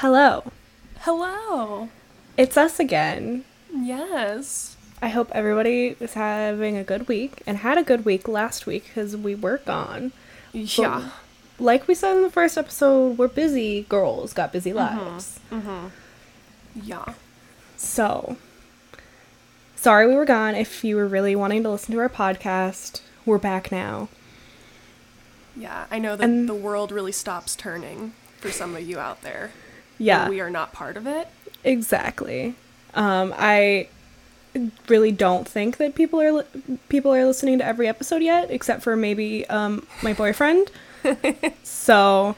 Hello. Hello. It's us again. Yes. I hope everybody is having a good week and had a good week last week because we were gone. Yeah. Like we said in the first episode, we're busy girls, got busy Mm-hmm. lives. Yeah. So, sorry we were gone. If you were really wanting to listen to our podcast, we're back now. Yeah. I know that And- the world really stops turning for some of you out there. Yeah, we are not part of it. exactly. Um, I really don't think that people are li- people are listening to every episode yet, except for maybe um, my boyfriend. so,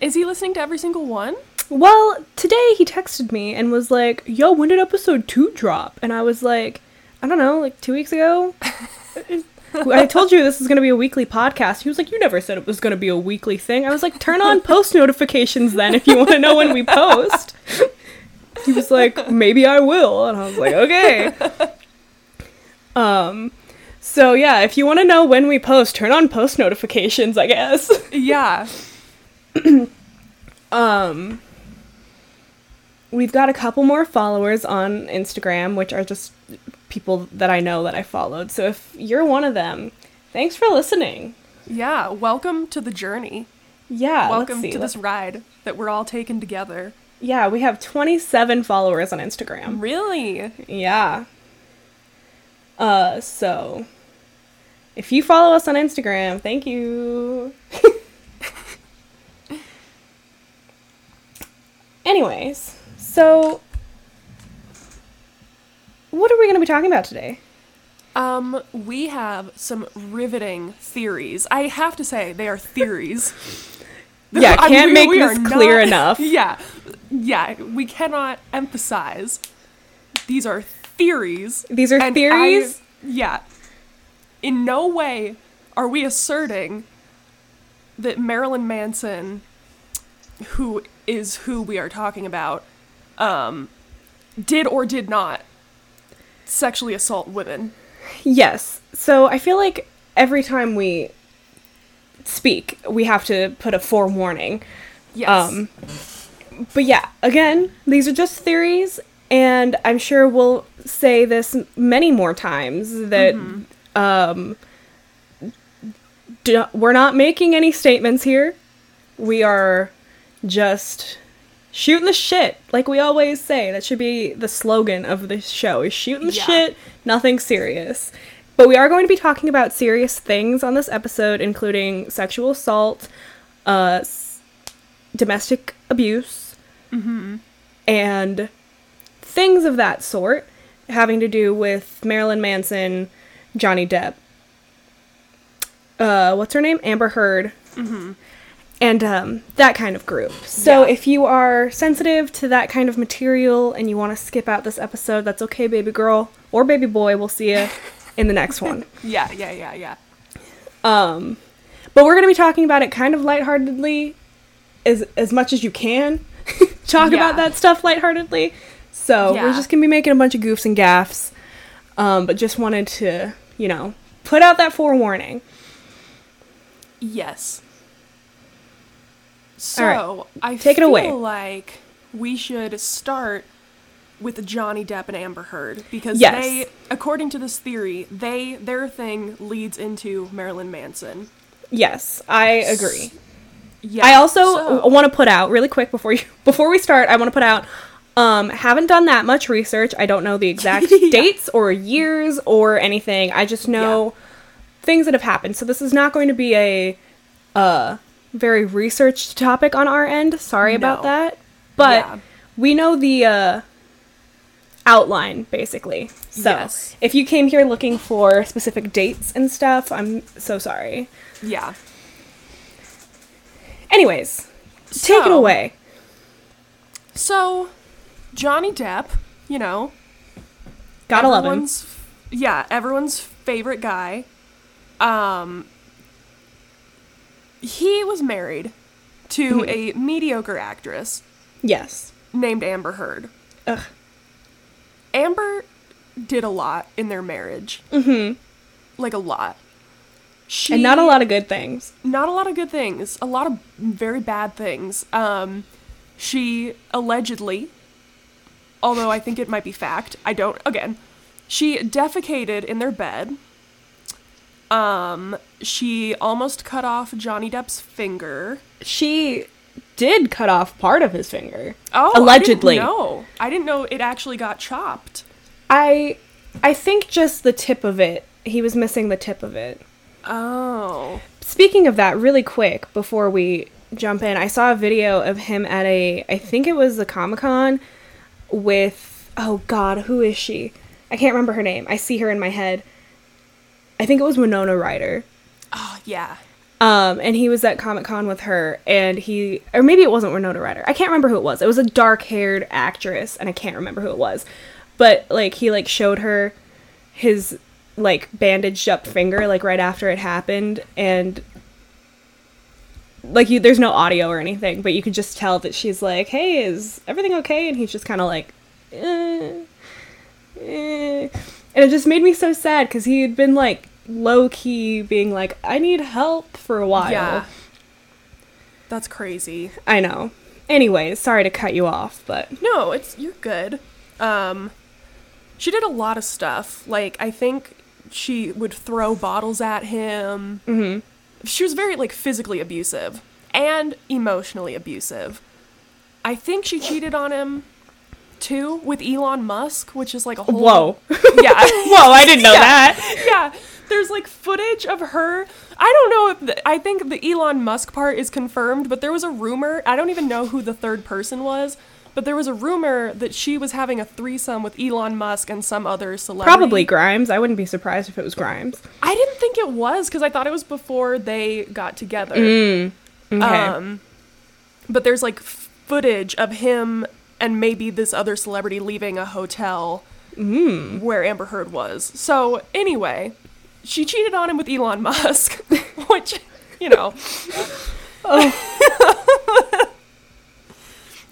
Is he listening to every single one? well, today he texted me and was like, "Yo, when did episode two drop?" And I was like, "I don't know, like two weeks ago." I told you this is going to be a weekly podcast. He was like, "You never said it was going to be a weekly thing." I was like, "Turn on post notifications then if you want to know when we post." He was like, "Maybe I will," and I was like, "Okay." Um, so yeah, if you want to know when we post, turn on post notifications. I guess. Yeah. Um, we've got a couple more followers on Instagram, which are just people that I know that I followed. So if you're one of them, thanks for listening. Yeah. Welcome to the journey. Yeah, Welcome to this ride that we're all taking together. Yeah, we have 27 followers on Instagram. Really? Yeah. Uh, so if you follow us on Instagram, thank you. Anyways, so what are we going to be talking about today? Um, we have some riveting theories. I have to say, they are theories. Yeah, I can't mean, make this clear not- enough. Yeah, yeah, we cannot emphasize. These are theories. These are theories? I- yeah. In no way are we asserting that Marilyn Manson, who is who we are talking about, um, did or did not sexually assault women. Yes. So I feel like every time we speak, we have to put a forewarning. Yes. Um, but yeah, again, these are just theories, and I'm sure we'll say this many more times that um, d- we're not making any statements here. We are just shooting the shit, like we always say. That should be the slogan of this show: is shooting the Yeah. shit, nothing serious. But we are going to be talking about serious things on this episode, including sexual assault, uh, s- domestic abuse, and things of that sort having to do with Marilyn Manson, Johnny Depp. Uh, what's her name? Amber Heard. And um, that kind of group. So Yeah. if you are sensitive to that kind of material and you want to skip out this episode, that's okay, baby girl or baby boy. We'll see you in the next one. yeah, yeah, yeah, yeah. Um, but we're gonna be talking about it kind of lightheartedly, as as much as you can. Talk Yeah. about that stuff lightheartedly. So we're just gonna be making a bunch of goofs and gaffs. Um, but just wanted to, you know, put out that forewarning. Yes. So right. I Take it feel away. like we should start with Johnny Depp and Amber Heard because Yes. they, according to this theory, they their thing leads into Marilyn Manson. Yes, I agree. Yeah. I also so- want to put out really quick before you before we start. I want to put out. Um, haven't done that much research. I don't know the exact Yeah. dates or years or anything. I just know things that have happened. So this is not going to be a uh very researched topic on our end. Sorry about that. But Yeah. we know the uh outline basically. So Yes. if you came here looking for specific dates and stuff, I'm so sorry. yeah. Anyways, take it away. So Johnny Depp, you know, Gotta love him. everyone's yeah, everyone's favorite guy. Um he was married to Mhm. a mediocre actress Yes. named Amber Heard. Ugh. Amber did a lot in their marriage. Mm-hmm. Like a lot. She And not a lot of good things. not a lot of good things. A lot of very bad things. Um she allegedly, although I think it might be fact, I don't, again, she defecated in their bed. Um, she almost cut off Johnny Depp's finger. She did cut off part of his finger. Oh, allegedly. No, I didn't know it actually got chopped. I I think just the tip of it. He was missing the tip of it. Oh, Speaking of that, really quick before we jump in, I saw a video of him at a I think it was the Comic Con with oh god, who is she? I can't remember her name. I see her in my head. I think it was Winona Ryder. oh yeah. Um, and he was at Comic Con with her, and he, or maybe it wasn't Winona Ryder. I can't remember who it was. It was a dark haired actress, and I can't remember who it was. But like he like showed her his like bandaged up finger like right after it happened, and like you, there's no audio or anything, but you could just tell that she's like, "Hey, is everything okay?" And he's just kind of like, eh, eh. and it just made me so sad because he had been like low key being like, "I need help" for a while. Yeah. That's crazy. I know. Anyways, sorry to cut you off, but No, it's you're good. Um she did a lot of stuff. Like I think she would throw bottles at him. hmm She was very like physically abusive and emotionally abusive. I think she cheated on him too with Elon Musk, which is like a whole whoa, Yeah. whoa! I didn't know Yeah. that. yeah, there's like footage of her. I don't know if the, I think the Elon Musk part is confirmed, but there was a rumor. I don't even know who the third person was, but there was a rumor that she was having a threesome with Elon Musk and some other celebrity. Probably Grimes. I wouldn't be surprised if it was Grimes. I didn't think it was because I thought it was before they got together. Mm. Okay. Um, but there's like footage of him and maybe this other celebrity leaving a hotel mm. where Amber Heard was. So anyway, she cheated on him with Elon Musk, which you know.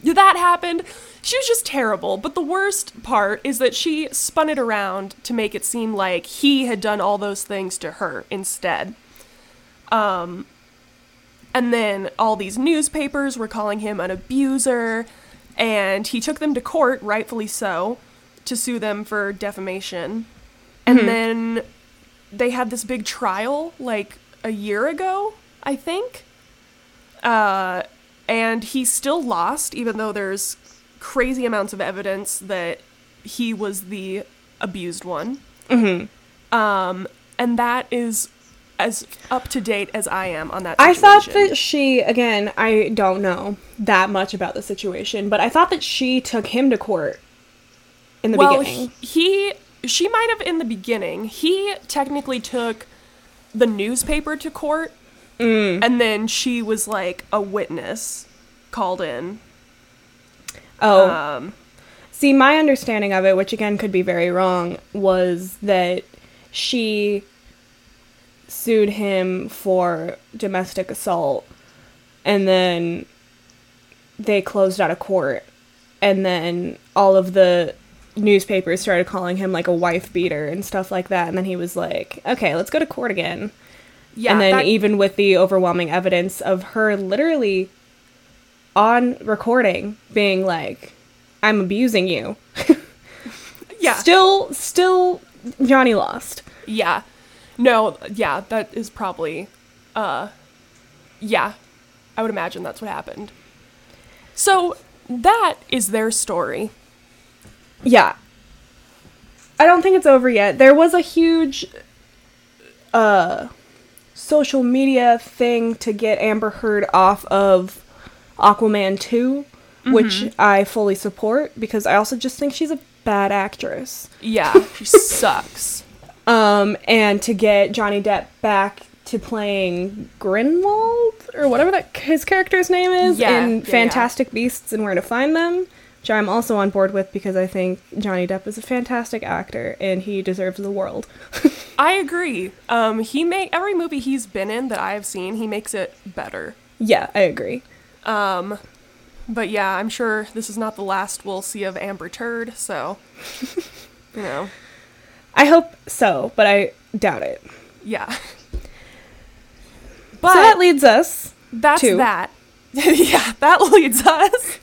that happened. She was just terrible. But the worst part is that she spun it around to make it seem like he had done all those things to her instead. Um, and then all these newspapers were calling him an abuser, and he took them to court, rightfully so, to sue them for defamation. And then they had this big trial like a year ago, I think. Uh, and he still lost, even though there's crazy amounts of evidence that he was the abused one. Mm-hmm. Um, and that is as up to date as I am on that. I thought that she, again, I don't know that much about the situation, but I thought that she took him to court in the well, beginning. he she might have in the beginning. He technically took the newspaper to court, Mm. and then she was like a witness called in. Oh, Um, see, my understanding of it, which again could be very wrong, was that she sued him for domestic assault, and then they closed out of court, and then all of the newspapers started calling him like a wife beater and stuff like that, and then he was like, "Okay, let's go to court again." yeah, and then that- even with the overwhelming evidence of her literally on recording being like i'm abusing you. Yeah, still still johnny lost. Yeah, no, yeah, that is probably, uh, yeah, I would imagine that's what happened. So that is their story. yeah i don't think it's over yet there was a huge uh social media thing to get amber heard off of aquaman 2 which i fully support because i also just think she's a bad actress Yeah, she sucks. Um, and to get Johnny Depp back to playing Grinwald or whatever that his character's name is Yeah, yeah, in yeah. Fantastic Beasts and Where to Find Them, which I'm also on board with because I think Johnny Depp is a fantastic actor and he deserves the world. I agree. Um, he make every movie he's been in that I have seen, he makes it better. yeah, I agree. Um, but yeah, I'm sure this is not the last we'll see of Amber Turd. So, you know, I hope so, but I doubt it. yeah. so that leads us. that's to- that. yeah, that leads us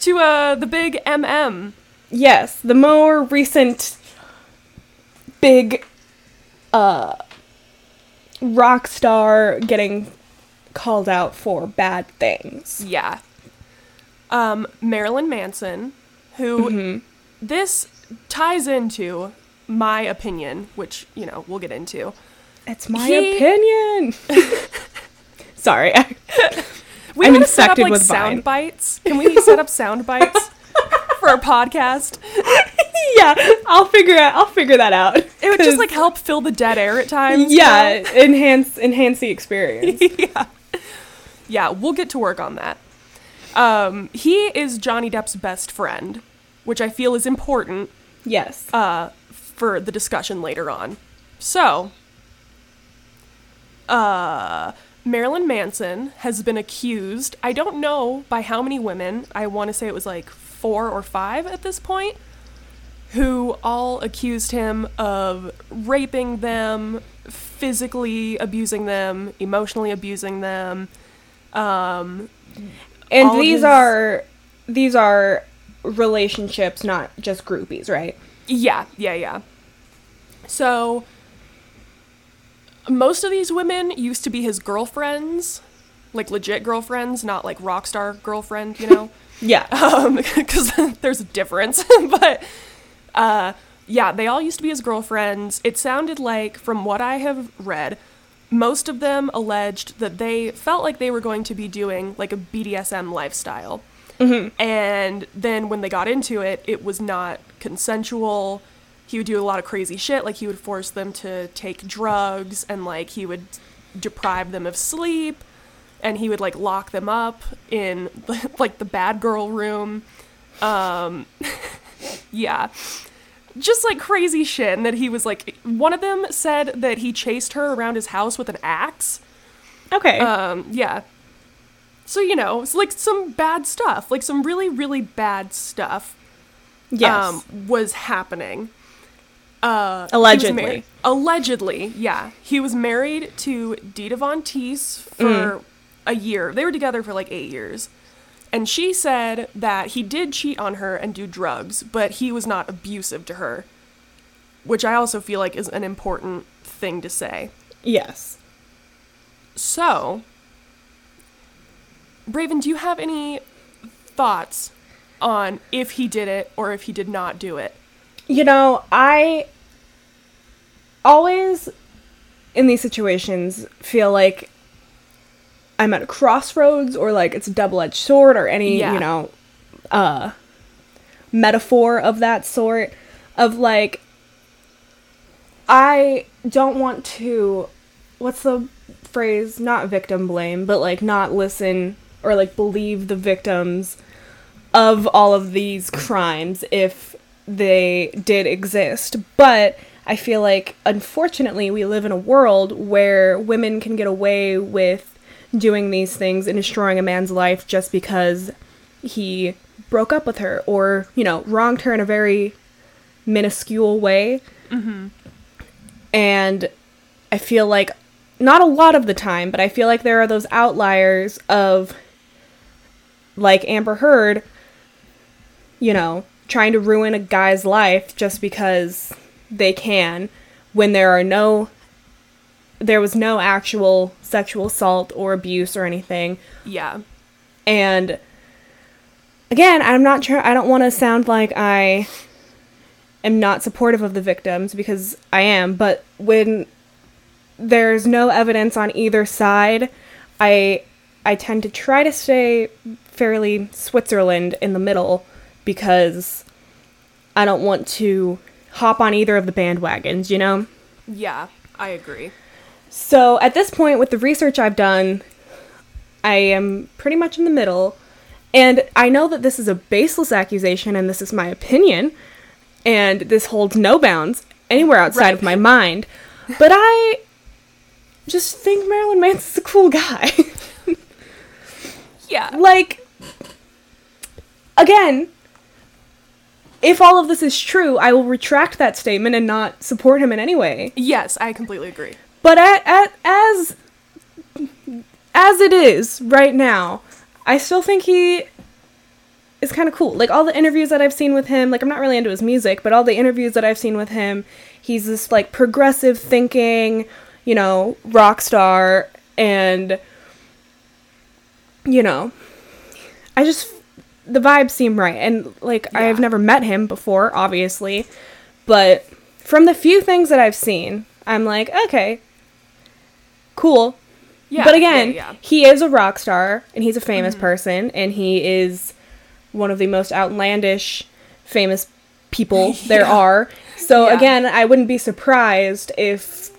to uh the big MM. Yes, the more recent big uh rock star getting called out for bad things. Yeah. Um, Marilyn Manson, who Mm-hmm. this ties into my opinion, which you know we'll get into. It's my He- opinion. Sorry. We I'm set up like with sound Vine. bites. Can we set up sound bites for our podcast? yeah, I'll figure out I'll figure that out. It would just like help fill the dead air at times. you yeah, know? enhance enhance the experience. yeah. Yeah, we'll get to work on that. Um, he is Johnny Depp's best friend, which I feel is important yes. uh, for the discussion later on. So, uh, Marilyn Manson has been accused, I don't know by how many women, I want to say it was like four or five at this point, who all accused him of raping them, physically abusing them, emotionally abusing them. Um, and these his- are these are relationships, not just groupies, right? Yeah, yeah, yeah. So most of these women used to be his girlfriends, like legit girlfriends, not like rock star girlfriend, you know, Yeah. um, because there's a difference. but uh, yeah, they all used to be his girlfriends. It sounded like, from what I have read, most of them alleged that they felt like they were going to be doing like a BDSM lifestyle. And then when they got into it, it was not consensual. He would do a lot of crazy shit. Like he would force them to take drugs and like he would deprive them of sleep and he would like lock them up in like the bad girl room. Um, yeah. Just like crazy shit. And that he was like, one of them said that he chased her around his house with an axe. Okay. Um, yeah. So, you know, it's like some bad stuff, like some really, really bad stuff yes. um, was happening. Uh, Allegedly. mar- allegedly, yeah. He was married to Dita Von Teese for a year. They were together for like eight years. And she said that he did cheat on her and do drugs, but he was not abusive to her. Which I also feel like is an important thing to say. yes. So, Braven, do you have any thoughts on if he did it or if he did not do it? You know, I always in these situations feel like I'm at a crossroads or like it's a double-edged sword or any, Yeah. you know, uh metaphor of that sort of like I don't want to what's the phrase not victim blame but like not listen or like believe the victims of all of these crimes if they did exist. But I feel like, unfortunately, we live in a world where women can get away with doing these things and destroying a man's life just because he broke up with her or, you know, wronged her in a very minuscule way. Mm-hmm. And I feel like, not a lot of the time, but I feel like there are those outliers of, like Amber Heard, you know, trying to ruin a guy's life just because they can when there are no there was no actual sexual assault or abuse or anything. Yeah. And again, I'm not sure I don't want to sound like I am not supportive of the victims because I am, but when there's no evidence on either side, I I tend to try to stay fairly Switzerland in the middle because I don't want to hop on either of the bandwagons, you know? Yeah, I agree. So at this point, with the research I've done, I am pretty much in the middle. And I know that this is a baseless accusation and this is my opinion, and this holds no bounds anywhere outside Right. of my mind. But I just think Marilyn Manson's a cool guy. Yeah. like, again, if all of this is true, I will retract that statement and not support him in any way. Yes, I completely agree. But at, at, as as it is right now, I still think he is kind of cool. Like all the interviews that I've seen with him, like I'm not really into his music, but all the interviews that I've seen with him, he's this like progressive thinking, you know, rock star and you know, I just the vibes seem right. And like Yeah. I've never met him before, obviously, but from the few things that I've seen, I'm like, okay, cool. Yeah. but again, yeah, yeah. he is a rock star and he's a famous Mm-hmm. person and he is one of the most outlandish famous people there are. So again, I wouldn't be surprised if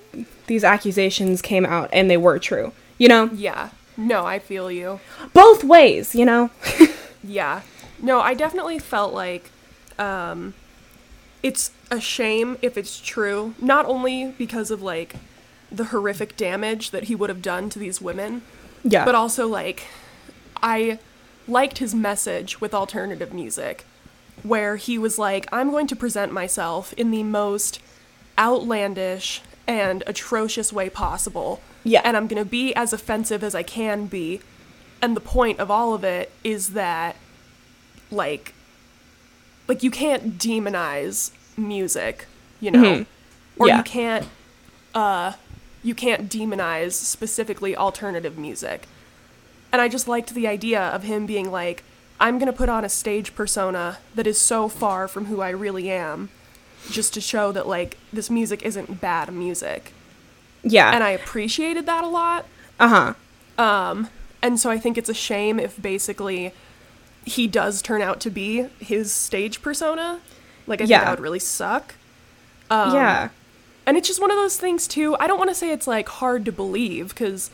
these accusations came out and they were true. You know? Yeah. No, I feel you. Both ways, you know? Yeah. No, I definitely felt like um it's a shame if it's true, not only because of like the horrific damage that he would have done to these women, yeah. but also like I liked his message with alternative music where he was like I'm going to present myself in the most outlandish and atrocious way possible. Yeah. And I'm going to be as offensive as I can be. And the point of all of it is that like like you can't demonize music, you know. Mhm. Or Yeah. you can't uh you can't demonize specifically alternative music. And I just liked the idea of him being like, I'm going to put on a stage persona that is so far from who I really am just to show that, like, this music isn't bad music. yeah. And I appreciated that a lot. uh-huh. Um, and so I think it's a shame if basically he does turn out to be his stage persona. Like, I think that would really suck. Um, yeah. And it's just one of those things too. I don't want to say it's like hard to believe because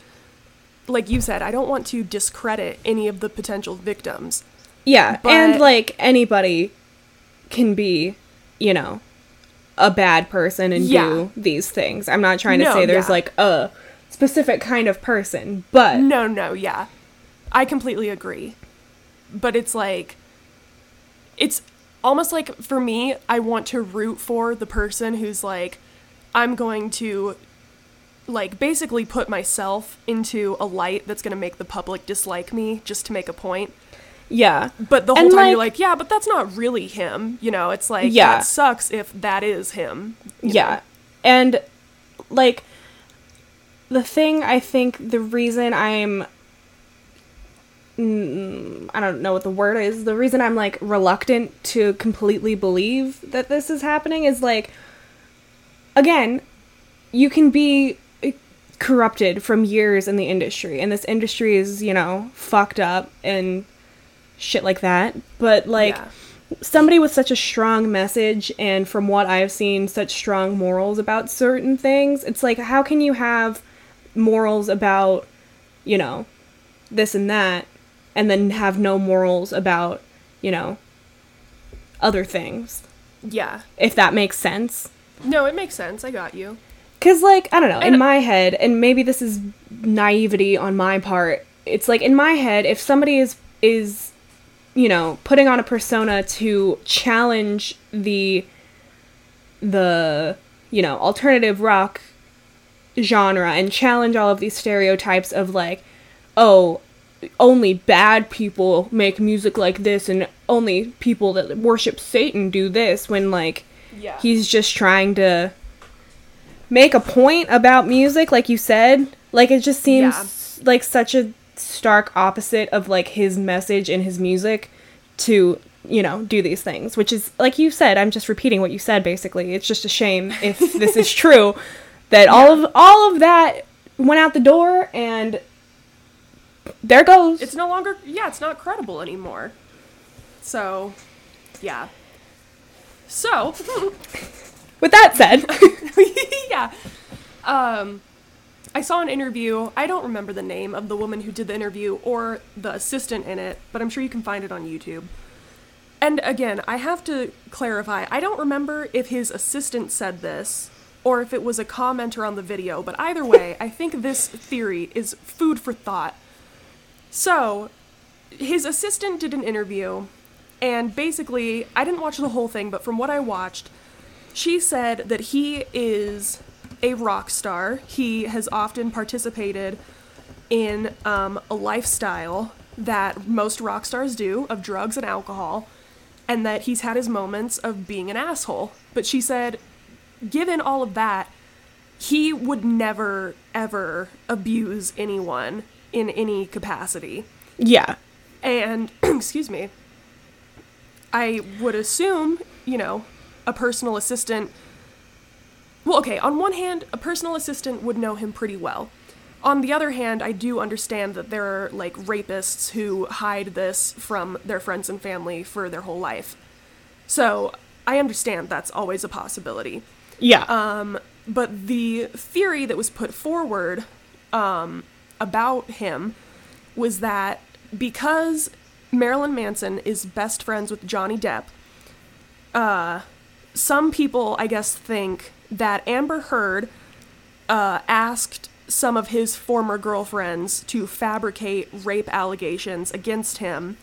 like you said, I don't want to discredit any of the potential victims. Yeah. but- and like anybody can be, you know, a bad person and Yeah. do these things. I'm not trying to No, say there's yeah. like a specific kind of person, but No, no, yeah. I completely agree. But it's like it's almost like for me, I want to root for the person who's like I'm going to like basically put myself into a light that's going to make the public dislike me just to make a point. yeah. But the whole And, time you're like- like, yeah, but that's not really him. You know, it's like, Yeah. that sucks if that is him. Yeah. know? And like the thing I think the reason I'm mm, I don't know what the word is. The reason I'm like reluctant to completely believe that this is happening is like again, you can be eh, corrupted from years in the industry and this industry is, you know, fucked up and shit like that. But like Yeah. somebody with such a strong message and from what I've seen such strong morals about certain things, it's like how can you have morals about, you know, this and that and then have no morals about, you know, other things, Yeah. if that makes sense. No, it makes sense. I got you. Cause like I don't know, in my head, and maybe this is naivety on my part. It's like in my head, if somebody is is, you know, putting on a persona to challenge the, the you know alternative rock genre and challenge all of these stereotypes of like, oh, only bad people make music like this, and only people that worship Satan do this. When like Yeah. he's just trying to make a point about music like you said like it just seems like such a stark opposite of like his message and his music to you know do these things which is like you said i'm just repeating what you said basically it's just a shame if this is true that all of all of that went out the door and there goes it's no longer, yeah, it's not credible anymore. So, yeah. So, with that said yeah. Um, I saw an interview. I don't remember the name of the woman who did the interview or the assistant in it, but I'm sure you can find it on YouTube. And again, I have to clarify I don't remember if his assistant said this or if it was a commenter on the video, but either way, I think this theory is food for thought. So, his assistant did an interview, and basically, I didn't watch the whole thing, but from what I watched, she said that he is a rock star. He has often participated in um, a lifestyle that most rock stars do of drugs and alcohol, and that he's had his moments of being an asshole. But she said, given all of that, he would never, ever abuse anyone in any capacity. Yeah. And, excuse me, I would assume, you know, a personal assistant. Well, okay, on one hand, a personal assistant would know him pretty well. On the other hand, I do understand that there are, like, rapists who hide this from their friends and family for their whole life. So, I understand that's always a possibility. Yeah. Um, but the theory that was put forward um, about him was that because Marilyn Manson is best friends with Johnny Depp, uh, some people, I guess, think that Amber Heard uh, asked some of his former girlfriends to fabricate rape allegations against him.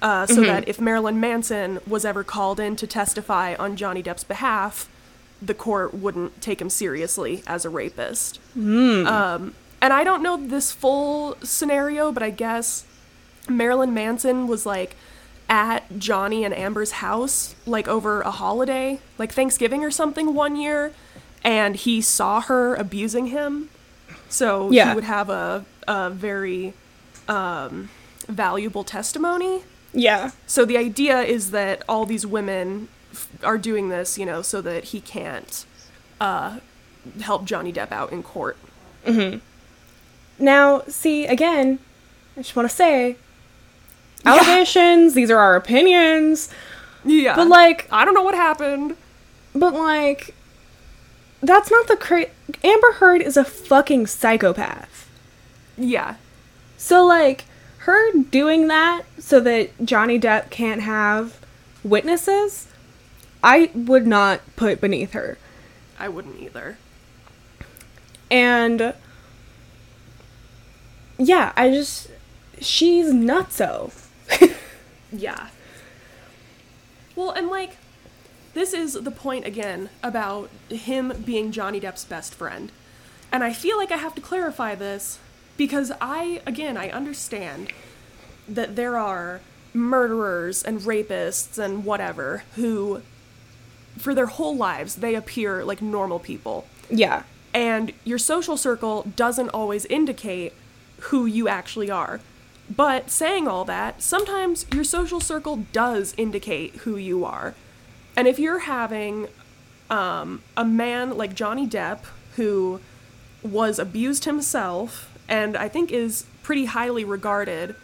Uh, so that if Marilyn Manson was ever called in to testify on Johnny Depp's behalf, the court wouldn't take him seriously as a rapist. Um, and I don't know this full scenario, but I guess Marilyn Manson was like at Johnny and Amber's house, like over a holiday, like Thanksgiving or something one year, and he saw her abusing him. So Yeah. he would have a, a very um, valuable testimony. yeah. So the idea is that all these women are doing this, you know, so that he can't uh, help Johnny Depp out in court. Now, see, again, I just want to say allegations, these are our opinions, Yeah. but like, I don't know what happened. but like, that's not the cra- Amber Heard is a fucking psychopath. Yeah. So, like, her doing that so that Johnny Depp can't have witnesses, I would not put beneath her. I wouldn't either. And yeah, I just she's nutso. Yeah. Well, and like, this is the point again about him being Johnny Depp's best friend. And I feel like I have to clarify this because I, again, I understand that there are murderers and rapists and whatever who, for their whole lives, they appear like normal people. Yeah. And your social circle doesn't always indicate who you actually are. But saying all that, sometimes your social circle does indicate who you are. And if you're having um, a man like Johnny Depp, who was abused himself and I think is pretty highly regarded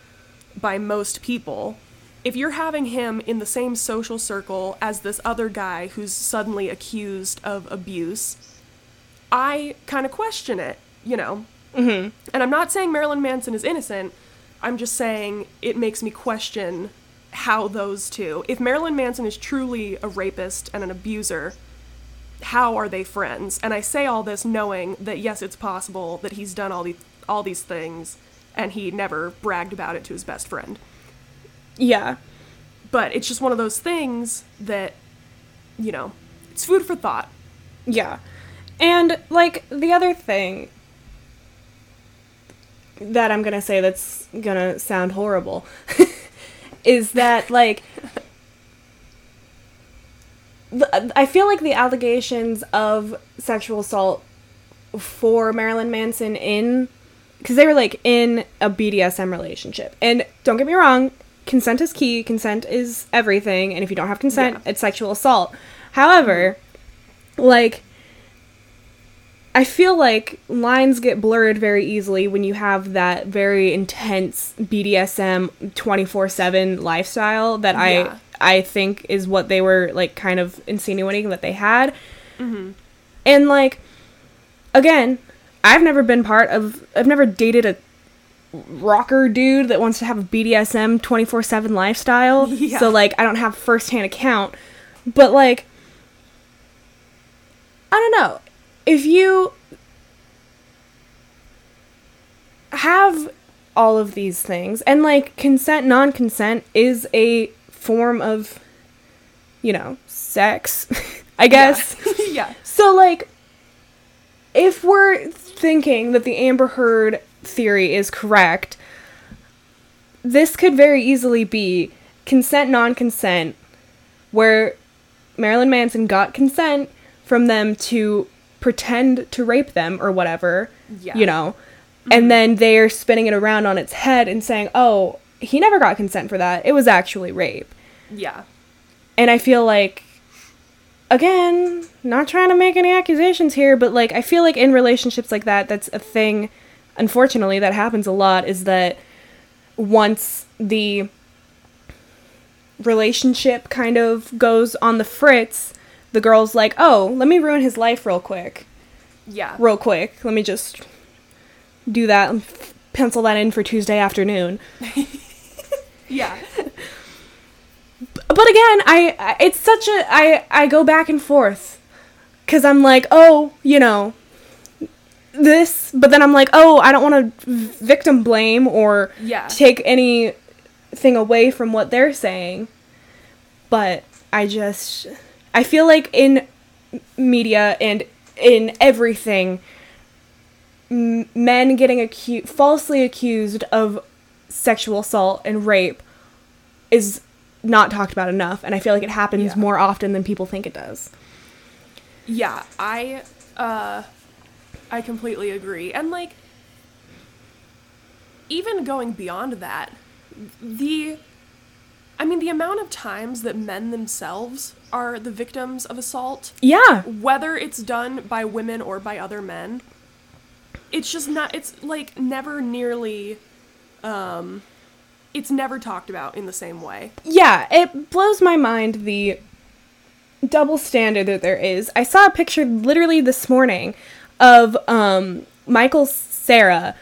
by most people, if you're having him in the same social circle as this other guy who's suddenly accused of abuse, I kind of question it, you know. Mm-hmm. And I'm not saying Marilyn Manson is innocent. I'm just saying it makes me question how those two. If Marilyn Manson is truly a rapist and an abuser, how are they friends? And I say all this knowing that yes, it's possible that he's done all these all these things and he never bragged about it to his best friend. Yeah. But it's just one of those things that you know, it's food for thought. Yeah. And like the other thing that I'm to say that's to sound horrible is that like I feel like the allegations of sexual assault for Marilyn Manson in because they were like in a BDSM relationship. And don't get me wrong, consent is key, consent is everything, and if you don't have consent, Yeah. it's sexual assault. However, like I feel like lines get blurred very easily when you have that very intense BDSM 24/7 lifestyle that Yeah. I I think is what they were like kind of insinuating that they had. Mm-hmm. And like again, I've never been part of I've never dated a rocker dude that wants to have a BDSM 24/7 lifestyle. Yeah. So like I don't have firsthand account. But like I don't know. If you have all of these things and like consent non-consent is a form of you know, sex, I guess. yeah. So, like, if we're thinking that the Amber Heard theory is correct, this could very easily be consent non consent where Marilyn Manson got consent from them to pretend to rape them or whatever. Yeah. You know. And mm-hmm. then they're spinning it around on its head and saying, "Oh, he never got consent for that. It was actually rape." Yeah. And I feel like again, not trying to make any accusations here, but like I feel like in relationships like that that's a thing unfortunately that happens a lot is that once the relationship kind of goes on the fritz, the girl's like, "Oh, let me ruin his life real quick." Yeah. Real quick. Let me just do that and pencil that in for Tuesday afternoon. Yeah. but again I, I it's such a i i go back and forth because i'm like oh you know this but then i'm like oh i don't want to victim blame or Yeah. take anything away from what they're saying but i just i feel like in media and in everything m- men getting acu- falsely accused of sexual assault and rape is not talked about enough and i feel like it happens Yeah. more often than people think it does Yeah, I uh I completely agree. And like even going beyond that, the I mean the amount of times that men themselves are the victims of assault, yeah whether it's done by women or by other men, it's just not it's like never nearly um it's never talked about in the same way. yeah it blows my mind the double standard that there is i saw a picture literally this morning of um michael cera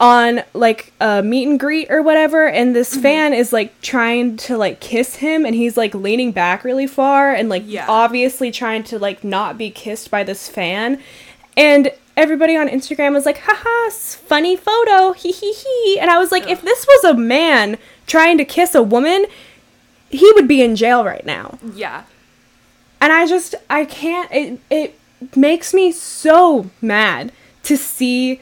on like a meet and greet or whatever and this fan is like trying to like kiss him and he's like leaning back really far and like Yeah. obviously trying to like not be kissed by this fan. And everybody on instagram was like haha funny photo hee hee hee. And i was like if this was a man trying to kiss a woman he would be in jail right now. Yeah. and I just I can't it it makes me so mad to see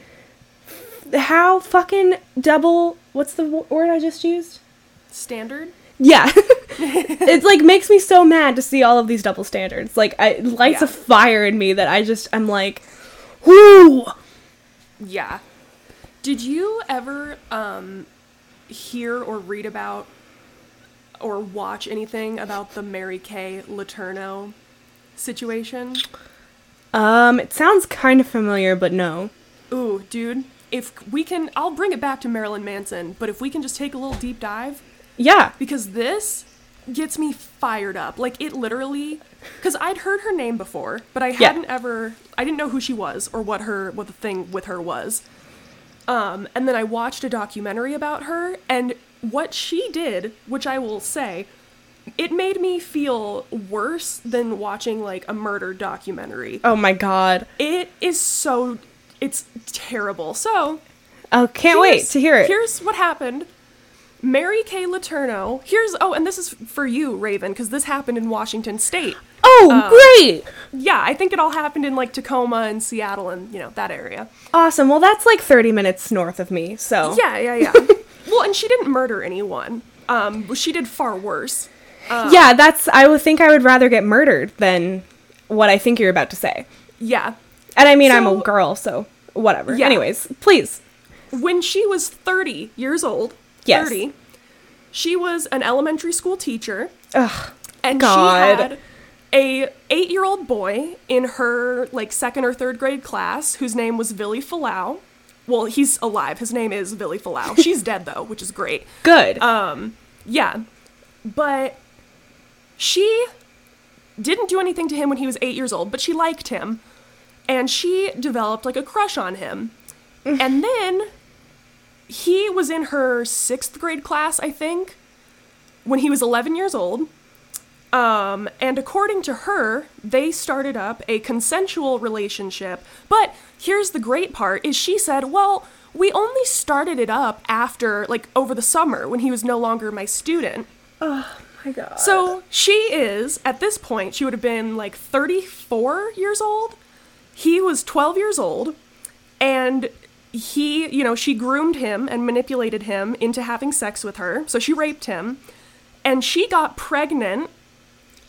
how fucking double what's the w- word I just used? Standard? Yeah. it like makes me so mad to see all of these double standards. Like I it lights a fire in me that I just I'm like whoo Yeah. Did you ever um hear or read about or watch anything about the Mary Kay Letourneau situation? Um it sounds kind of familiar but no. Ooh, dude, if we can I'll bring it back to Marilyn Manson, but if we can just take a little deep dive Yeah. because this gets me fired up. Like it literally cuz I'd heard her name before, but I Yeah. hadn't ever I didn't know who she was or what her what the thing with her was. Um and then I watched a documentary about her and what she did, which I will say, it made me feel worse than watching like a murder documentary. Oh my god. It is so it's terrible. So, Oh, can't wait to hear it. Here's what happened. Mary Kay Letourneau. Here's oh, and this is for you, Raven, because this happened in Washington State. Oh, uh, great. Yeah, I think it all happened in like Tacoma and Seattle and you know that area. Awesome. Well, that's like 30 minutes north of me. So Yeah, yeah, yeah. well, and she didn't murder anyone. Um, she did far worse. Yeah, that's. I would think I would rather get murdered than what I think you're about to say. Yeah. And I mean, I'm a girl, so whatever. Yeah. Anyways, please. When she was 30 years old, Yes. 30, she was an elementary school teacher. Ugh. and God. she had a eight year old boy in her like second or third grade class whose name was Billy Falau. Well, he's alive. His name is Billy Falau. She's dead though, which is great. Good. Um, yeah, but she didn't do anything to him when he was eight years old, but she liked him, and she developed like a crush on him, and then he was in her sixth grade class, I think, when he was 11 years old. Um, and according to her, they started up a consensual relationship. But here's the great part is she said, "Well, we only started it up after like over the summer when he was no longer my student." oh my god. So she is, at this point, she would have been like 34 years old. He was 12 years old. And he, you know, she groomed him and manipulated him into having sex with her. So she raped him. And she got pregnant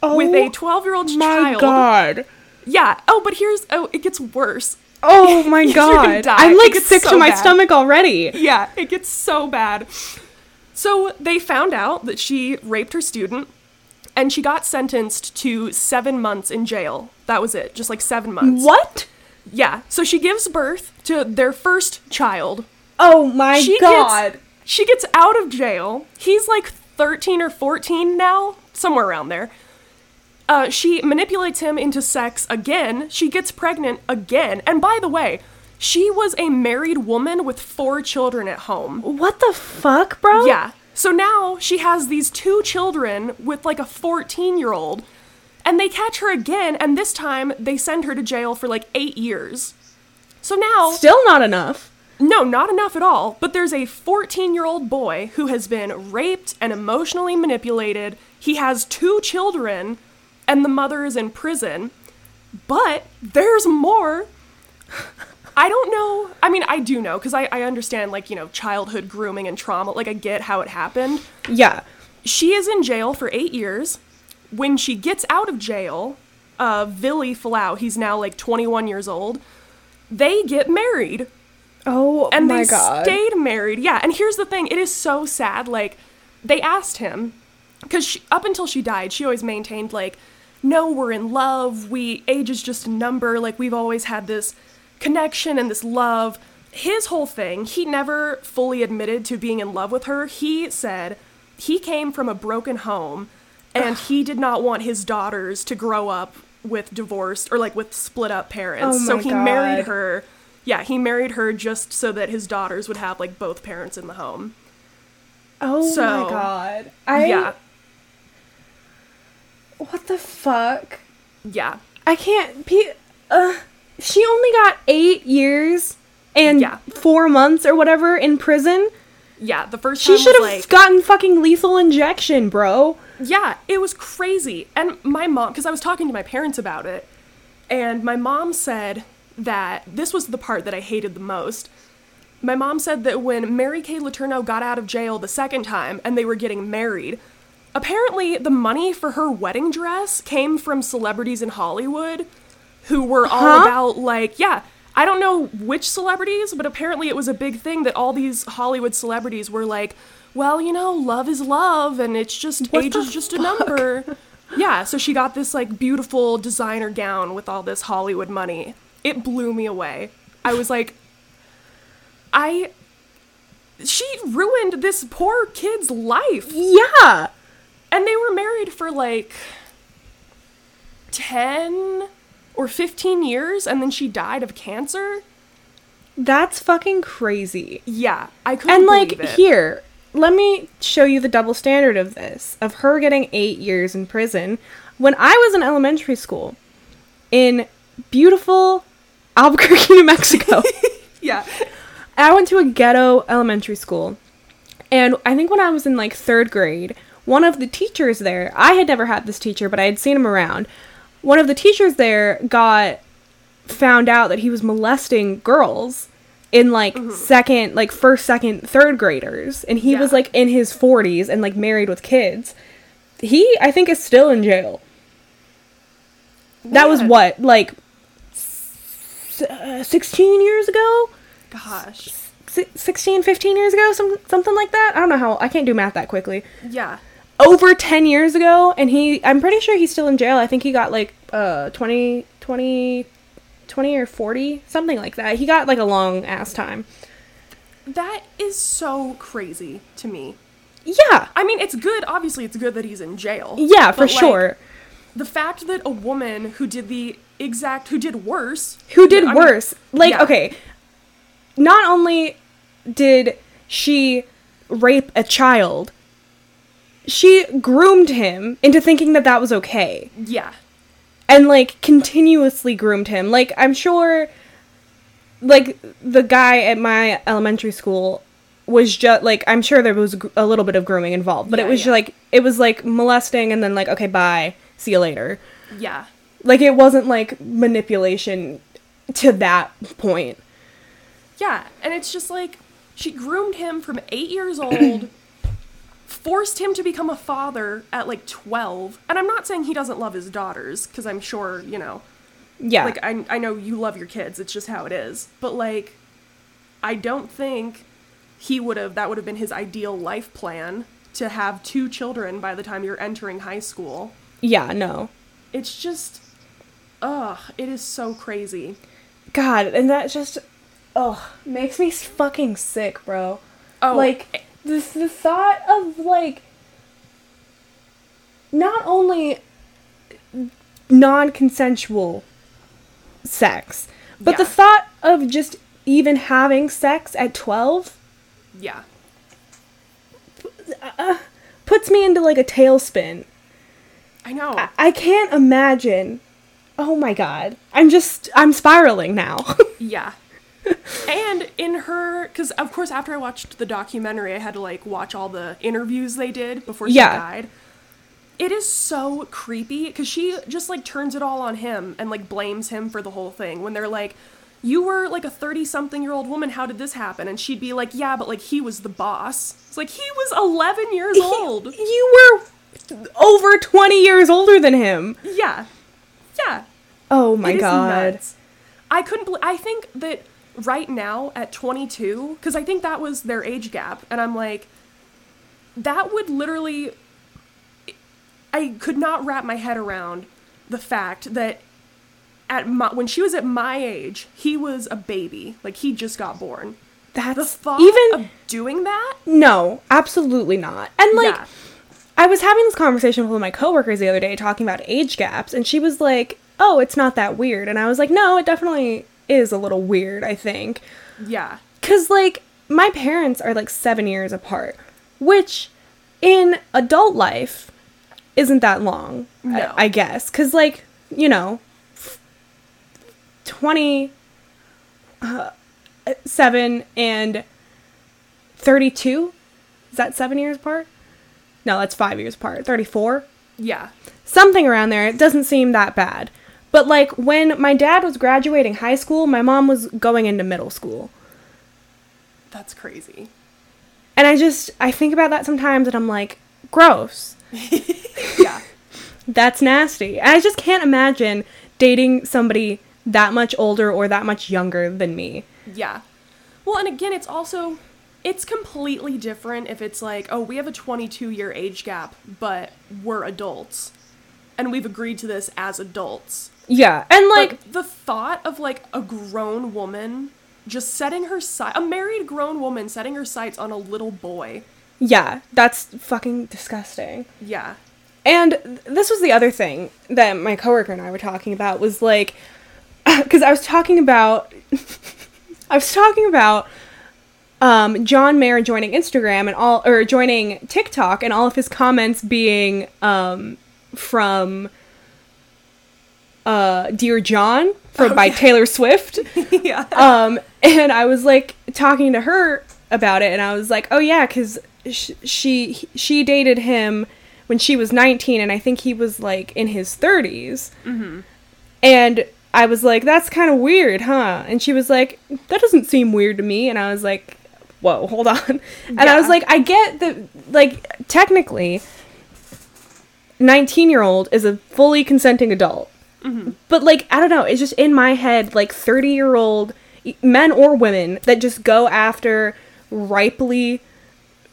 oh with a 12 year old child. Oh my god. Yeah. Oh, but here's, oh, it gets worse. Oh my god. I'm like sick so to my bad. stomach already. Yeah, it gets so bad. So they found out that she raped her student and she got sentenced to seven months in jail. That was it, just like seven months. What? Yeah. So she gives birth to their first child. Oh my She god. Gets, she gets out of jail. He's like 13 or 14 now, somewhere around there. Uh, she manipulates him into sex again. She gets pregnant again. And by the way, she was a married woman with four children at home. what the fuck, bro? Yeah. So now she has these two children with like a 14 year old. And they catch her again, and this time they send her to jail for like eight years. So now. Still not enough. No, not enough at all. But there's a 14 year old boy who has been raped and emotionally manipulated. He has two children, and the mother is in prison. But there's more. I don't know. I mean, I do know, because I, I understand, like, you know, childhood grooming and trauma. Like, I get how it happened. Yeah. She is in jail for eight years. When she gets out of jail, uh, Billy Fualaau, he's now like 21 years old, they get married Oh and my they god. stayed married. Yeah, and here's the thing: it is so sad. Like, they asked him because up until she died, she always maintained like, "No, we're in love. We age is just a number. Like, we've always had this connection and this love." His whole thing, he never fully admitted to being in love with her. He said he came from a broken home and he did not want his daughters to grow up with divorced or like with split up parents. Oh so he married her. Yeah, he married her just so that his daughters would have like both parents in the home. oh So, my god. I yeah. What the fuck? Yeah. I can't pe- uh she only got 8 years and Yeah. 4 months or whatever in prison. Yeah, the first She should have like gotten fucking lethal injection, bro. Yeah, it was crazy. And my mom, because I was talking to my parents about it, and my mom said that this was the part that I hated the most. My mom said that when Mary Kay Letourneau got out of jail the second time and they were getting married, apparently the money for her wedding dress came from celebrities in Hollywood who were all Huh? about, like, yeah. I don't know which celebrities, but apparently it was a big thing that all these Hollywood celebrities were like, well, you know, love is love, and it's just What age is just a number. yeah, so she got this like beautiful designer gown with all this Hollywood money. It blew me away. I was like, I. She ruined this poor kid's life. Yeah. And they were married for like 10 or 15 years, and then she died of cancer. That's fucking crazy. Yeah, I couldn't And like here, let me show you the double standard of this of her getting 8 years in prison when I was in elementary school in beautiful Albuquerque, New Mexico. yeah. I went to a ghetto elementary school. And I think when I was in like third grade, one of the teachers there, I had never had this teacher, but I had seen him around. One of the teachers there got found out that he was molesting girls in like second, like first, second, third graders. And he was like in his 40s and like married with kids. He, I think, is still in jail. That was what, like s- uh, 16 years ago? Gosh. si- 16 15 years ago some, something like that i don't know how i can't do math that quickly Yeah. Over 10 years ago and he i'm pretty sure he's still in jail i think he got like uh 20 20 20 or 40 something like that he got like a long ass time That is so crazy to me. yeah I mean, it's good. Obviously, it's good that he's in jail. yeah for like, sure The fact that a woman who did the exact, who did worse, who did I mean, worse like yeah. okay not only did she rape a child she groomed him into thinking that that was okay Yeah. and like continuously groomed him. Like I'm sure like the guy at my elementary school was just like I'm sure there was a little bit of grooming involved, but it was yeah. like it was like molesting and then like okay, bye. See you later. Yeah. Like it wasn't like manipulation to that point. Yeah, and it's just like she groomed him from eight years old, forced him to become a father at like 12. And I'm not saying he doesn't love his daughters, because I'm sure, you know, Yeah. like I, I know you love your kids, it's just how it is. But like, I don't think he would have, that would have been his ideal life plan to have two children by the time you're entering high school. yeah, no. It's just, ugh, it is so crazy. God, and that just oh, makes me fucking sick, bro. Oh, like this the thought of like not only non-consensual sex but the thought of just even having sex at 12 yeah. Uh, puts me into like a tailspin I know. I, I can't imagine oh my god i'm just i'm spiraling now Yeah. And in her, because of course, after I watched the documentary, I had to like watch all the interviews they did before she Yeah. died. It is so creepy because she just like turns it all on him and like blames him for the whole thing when they're like, You were like a 30 something year old woman, how did this happen? And she'd be like, Yeah, but like he was the boss. It's like he was 11 years old. you were over 20 years older than him Yeah. Yeah. oh my It god. I couldn't believe. I think that right now at 22, because I think that was their age gap, and I'm like, that would literally. I could not wrap my head around the fact that at my, when she was at my age, he was a baby. Like he just got born. The that's thought even of doing that. no absolutely not and like yeah. I was having this conversation with one of my coworkers the other day talking about age gaps, and she was like, "Oh, it's not that weird," and I was like, "No, it definitely is a little weird. I think, Yeah. cause like my parents are like seven years apart, which in adult life isn't that long. I- No. I, guess, cause like you know, twenty uh, seven and thirty-two. Is that seven years apart? No, that's five years apart. 34? Yeah. Something around there. It doesn't seem that bad. But like when my dad was graduating high school, my mom was going into middle school. That's crazy. And I just I think about that sometimes and I'm like, gross. Yeah. That's nasty. And I just can't imagine dating somebody that much older or that much younger than me. Yeah. Well, and again, it's also it's completely different if it's like, oh, we have a 22 year age gap, but we're adults. And we've agreed to this as adults. Yeah. And like Like the thought of like a grown woman just setting her sight a married grown woman setting her sights on a little boy. yeah, that's fucking disgusting. Yeah. And this was the other thing that my coworker and I were talking about was like, because I was talking about, I was talking about um, John Mayer joining Instagram and all, or joining TikTok and all of his comments being um, from uh, Dear John from by Taylor Swift. yeah. um and i was like talking to her about it and i was like oh yeah because sh- she she dated him when she was 19 and i think he was like in his 30s Mm-hmm. and i was like that's kind of weird huh? And she was like that doesn't seem weird to me. And i was like whoa hold on. And i was like i get that like technically 19 year old is a fully consenting adult but like i don't know it's just in my head like 30 year old men or women that just go after ripely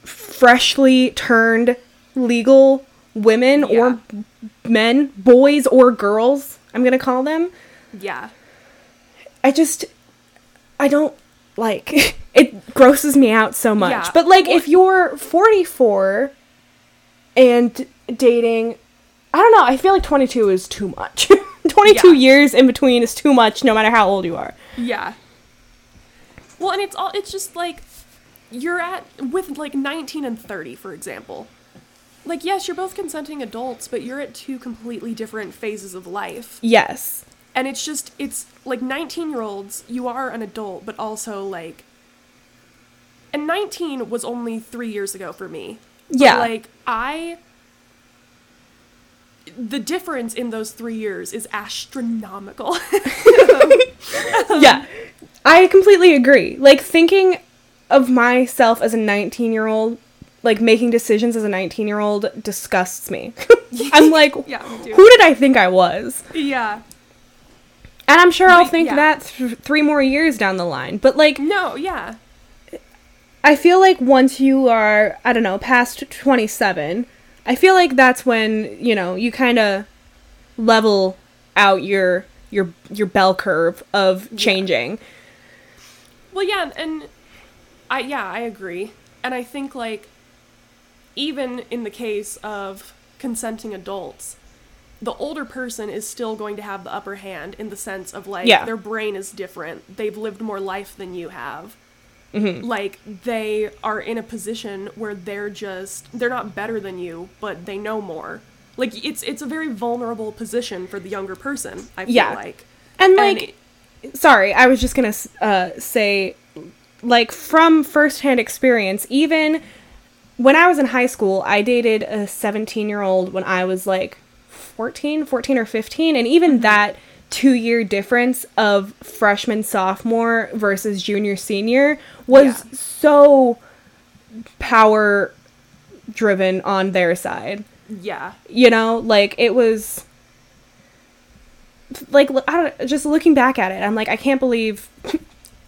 freshly turned legal women or men boys or girls i'm gonna call them Yeah. i just i don't like it grosses me out so much Yeah. but like if you're 44 and dating i don't know i feel like 22 is too much 22 Yeah. years in between is too much no matter how old you are Yeah. Well, and it's all it's just like you're at with like 19 and 30, for example. Like yes, you're both consenting adults, but you're at two completely different phases of life. yes And it's just it's like 19-year-olds, you are an adult, but also like and 19 was only 3 years ago for me. But, yeah like I the difference in those three years is astronomical. yeah. I completely agree. Like thinking of myself as a 19 year old, like making decisions as a 19 year old disgusts me. I'm like, Yeah, who did I think I was? yeah. And I'm sure I'll think yeah. that th- three more years down the line. But like, No, yeah. I feel like once you are, I don't know, past 27, I feel like that's when, you know, you kind of level out your your your bell curve of changing. Well, yeah, and I yeah, I agree. And I think like even in the case of consenting adults, the older person is still going to have the upper hand in the sense of like Yeah. their brain is different. They've lived more life than you have. Mm-hmm. Like they are in a position where they're just they're not better than you, but they know more. Like it's it's a very vulnerable position for the younger person. I feel Yeah. like. And like it- sorry, I was just going to uh say like from firsthand experience, even when I was in high school, I dated a 17-year-old when I was like 14, 14 or 15, and even that 2-year difference of freshman sophomore versus junior senior was Yeah. so power driven on their side. yeah. You know, like it was like I don't just looking back at it, I'm like I can't believe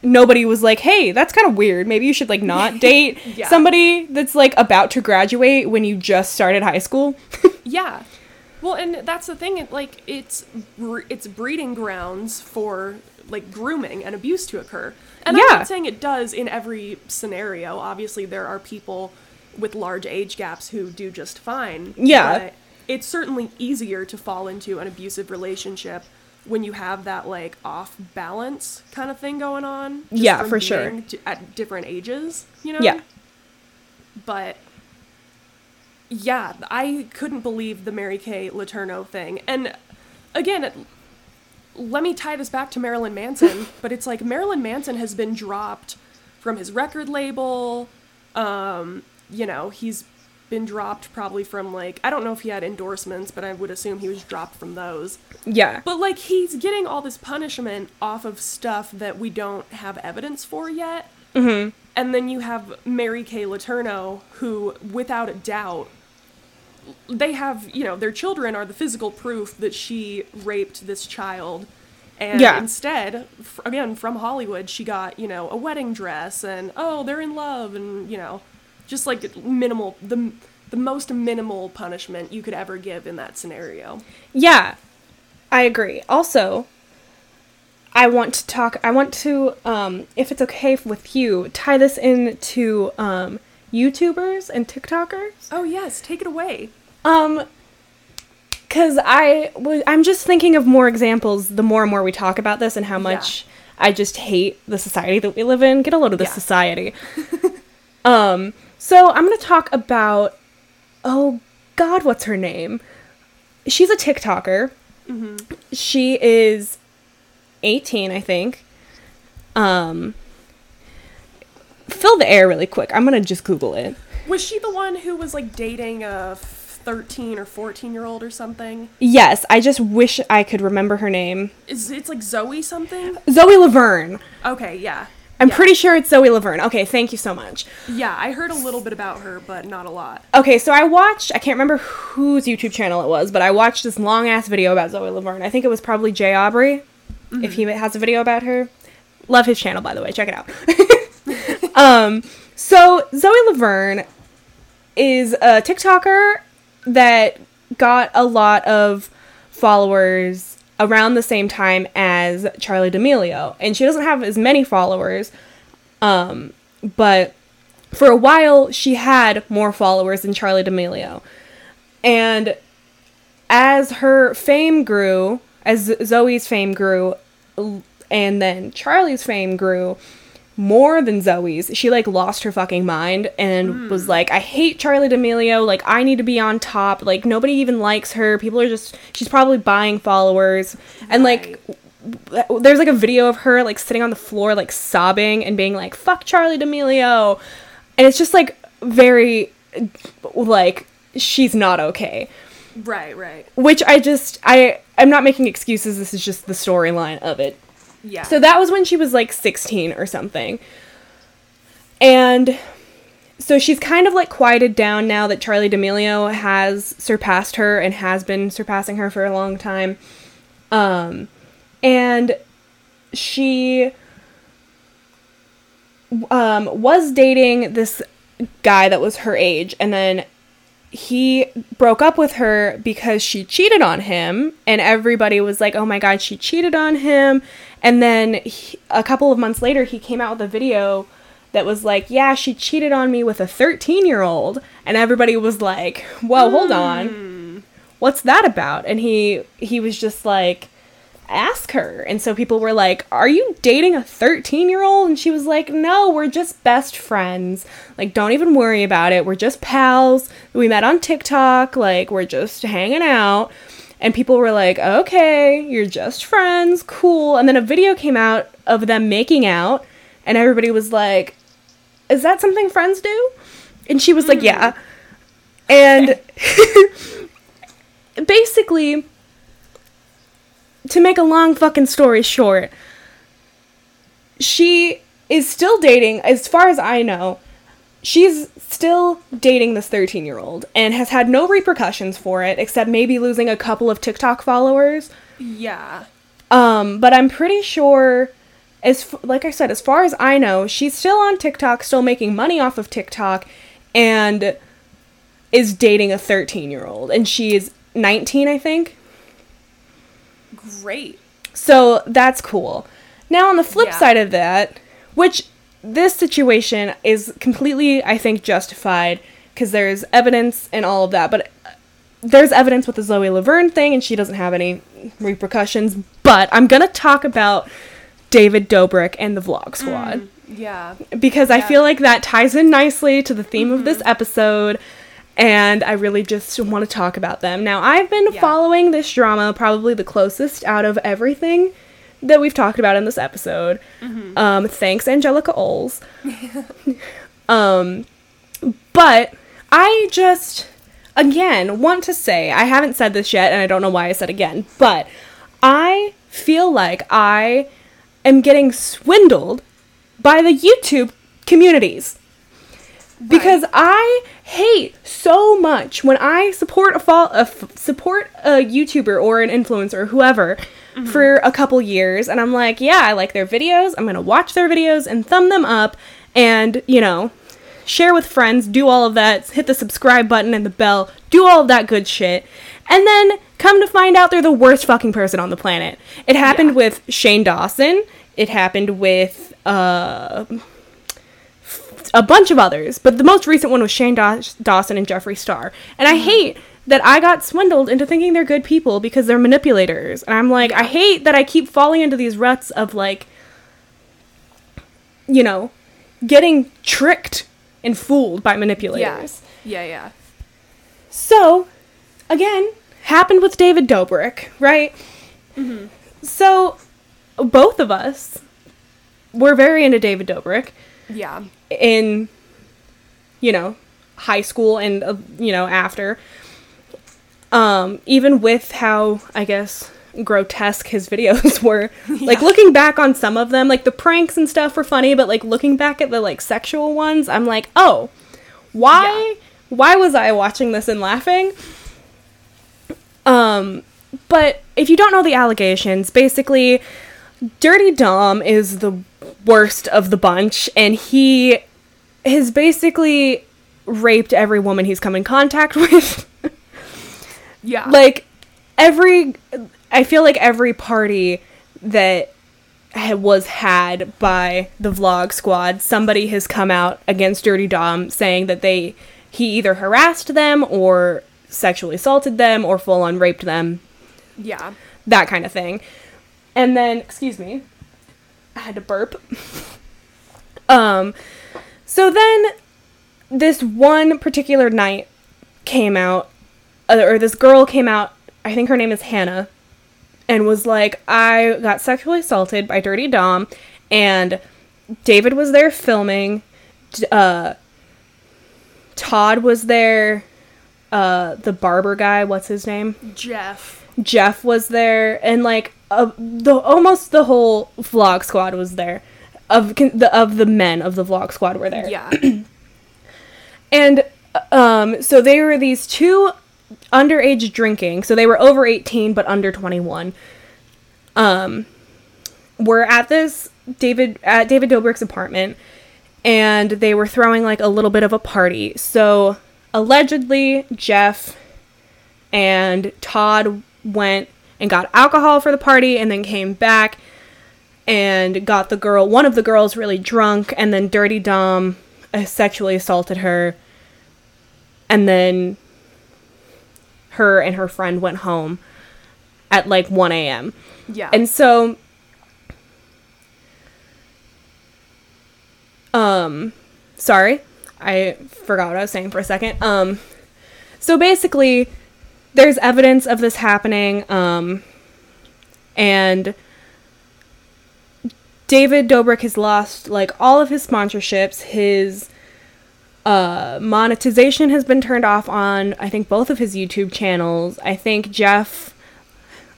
nobody was like, "Hey, that's kind of weird. Maybe you should like not date Yeah. somebody that's like about to graduate when you just started high school." Yeah. Well, and that's the thing. It, like, it's it's breeding grounds for like grooming and abuse to occur. And I'm not saying it does in every scenario. Obviously, there are people with large age gaps who do just fine. Yeah. But it's certainly easier to fall into an abusive relationship when you have that like off balance kind of thing going on. Yeah, for sure. at different ages, you know. Yeah. But yeah, I couldn't believe the Mary Kay Letourneau thing. And again, let me tie this back to Marilyn Manson, but it's like Marilyn Manson has been dropped from his record label. Um, you know, he's been dropped probably from like I don't know if he had endorsements, but I would assume he was dropped from those. Yeah. But like he's getting all this punishment off of stuff that we don't have evidence for yet. Mm-hmm. And then you have Mary Kay Letourneau, who, without a doubt, they have you know their children are the physical proof that she raped this child. And Yeah. instead, f- again from Hollywood, she got you know a wedding dress and oh they're in love and you know just like minimal the the most minimal punishment you could ever give in that scenario. Yeah, I agree. Also, I want to talk. I want to, um, if it's okay with you, tie this into um, YouTubers and TikTokers. Oh yes, take it away. Um, because I was, I'm just thinking of more examples. The more and more we talk about this, and how much I just hate the society that we live in. Get a load of this Yeah. society. um, so I'm gonna talk about. Oh God, what's her name? She's a TikToker. She is 18, I think. Um, fill the air really quick. I'm gonna just Google it. Was she the one who was like dating a 13 or 14 year old or something? Yes, I just wish I could remember her name. Is it's like Zoe something? Zoe Laverne. Okay, yeah. I'm Yeah. pretty sure it's Zoe Laverne. Okay, thank you so much. Yeah, I heard a little bit about her, but not a lot. Okay, so I watched, I can't remember whose YouTube channel it was, but I watched this long ass video about Zoe Laverne. I think it was probably Jay Aubrey, if mm-hmm. he has a video about her. Love his channel, by the way, check it out. um, so Zoe Laverne is a TikToker that got a lot of followers around the same time as Charli D'Amelio, and she doesn't have as many followers, um, but for a while she had more followers than Charli D'Amelio. And as her fame grew, as Zoe's fame grew, and then Charli's fame grew more than Zoe's, she like lost her fucking mind and was hmm. like, I hate Charli D'Amelio. Like, I need to be on top. Like, nobody even likes her. People are just, she's probably buying followers. And like, there's like a video of her like sitting on the floor like sobbing and being like fuck charli d'amelio and it's just like very like she's not okay Right, right. which I just I I'm not making excuses. This is just the storyline of it. Yeah. So that was when she was like 16 or something. And so she's kind of like quieted down now that Charli D'Amelio has surpassed her and has been surpassing her for a long time. Um and she um was dating this guy that was her age and then he broke up with her because she cheated on him and everybody was like oh my god she cheated on him. And then he, a couple of months later he came out with a video that was like yeah she cheated on me with a 13 year old and everybody was like whoa hold on. Hmm. What's that about? And he he was just like ask her. And so people were like are you dating a 13 year old and she was like no we're just best friends. Like don't even worry about it. We're just pals. We met on tiktok. Like we're just hanging out. And people were like okay you're just friends. Cool. And then a video came out of them making out and everybody was like is that something friends do? And she was like hmm. yeah. And basically to make a long fucking story short, she is still dating, as far as I know, she's still dating this 13 year old and has had no repercussions for it except maybe losing a couple of TikTok followers. yeah. Um, but I'm pretty sure, as f- like I said, as far as I know, she's still on TikTok, still making money off of TikTok, and is dating a 13 year old. And she's 19, I think. Great. So that's cool. Now, on the flip Yeah. side of that, which this situation is completely, I think, justified because there's evidence and all of that, but uh, there's evidence with the Zoe Laverne thing, and she doesn't have any repercussions. But I'm gonna talk about David Dobrik and the Vlog Squad Yeah. because I feel like that ties in nicely to the theme of this episode. And I really just want to talk about them. Now, I've been Yeah. following this drama probably the closest out of everything that we've talked about in this episode. Um, thanks, Angelica Oles. um, but I just, again, want to say I haven't said this yet, and I don't know why I said again, but I feel like I am getting swindled by the YouTube communities because I hate so much when I support a, fol- a f- support a YouTuber or an influencer or whoever for a couple years, and I'm like, yeah, I like their videos. I'm gonna watch their videos and thumb them up, and you know, share with friends, do all of that, hit the subscribe button and the bell, do all of that good shit, and then come to find out they're the worst fucking person on the planet. It happened Yeah. with Shane Dawson. It happened with uh a bunch of others, but the most recent one was Shane Daw- Dawson and Jeffree Star. And I mm-hmm. hate that I got swindled into thinking they're good people because they're manipulators. And I'm like, I hate that I keep falling into these ruts of like, you know, getting tricked and fooled by Yeah. manipulators. Yeah, yeah. So, again, happened with David Dobrik, right? Mm-hmm. So, both of us were very into David Dobrik Yeah. In you know high school and uh, you know after. Um even with how i guess grotesque his videos were. Like looking back on some of them like the pranks and stuff were funny but like looking back at the like sexual ones i'm like oh why why was i watching this and laughing? Um but if you don't know the allegations basically Dirty Dom is the worst of the bunch, and he has basically raped every woman he's come in contact with. Yeah. like, every. I feel like every party that was had by the vlog squad, somebody has come out against Dirty Dom saying that they. He either harassed them or sexually assaulted them or full on raped them yeah. that kind of thing. And then, excuse me, I had to burp. um, so then this one particular night came out, uh, or this girl came out, I think her name is Hannah, and was like, I got sexually assaulted by Dirty Dom, and David was there filming, uh, Todd was there, uh the barber guy, what's his name? Jeff. Jeff was there, and like uh, the almost the whole vlog squad was there. Of con- the of the men of the vlog squad were there. Yeah. And um, so they were these two underage drinking. So they were over 18 but under 21. Um, were at this David at David Dobrik's apartment, and they were throwing like a little bit of a party. So allegedly, Jeff and Todd went and got alcohol for the party, and then came back and got the girl, one of the girls, really drunk, and then Dirty Dom sexually assaulted her, and then her and her friend went home at like 1 a.m. Yeah. And so um sorry. I forgot what I was saying for a second. Um so basically there's evidence of this happening um and David Dobrik has lost like all of his sponsorships, his uh, monetization has been turned off on I think both of his YouTube channels. I think Jeff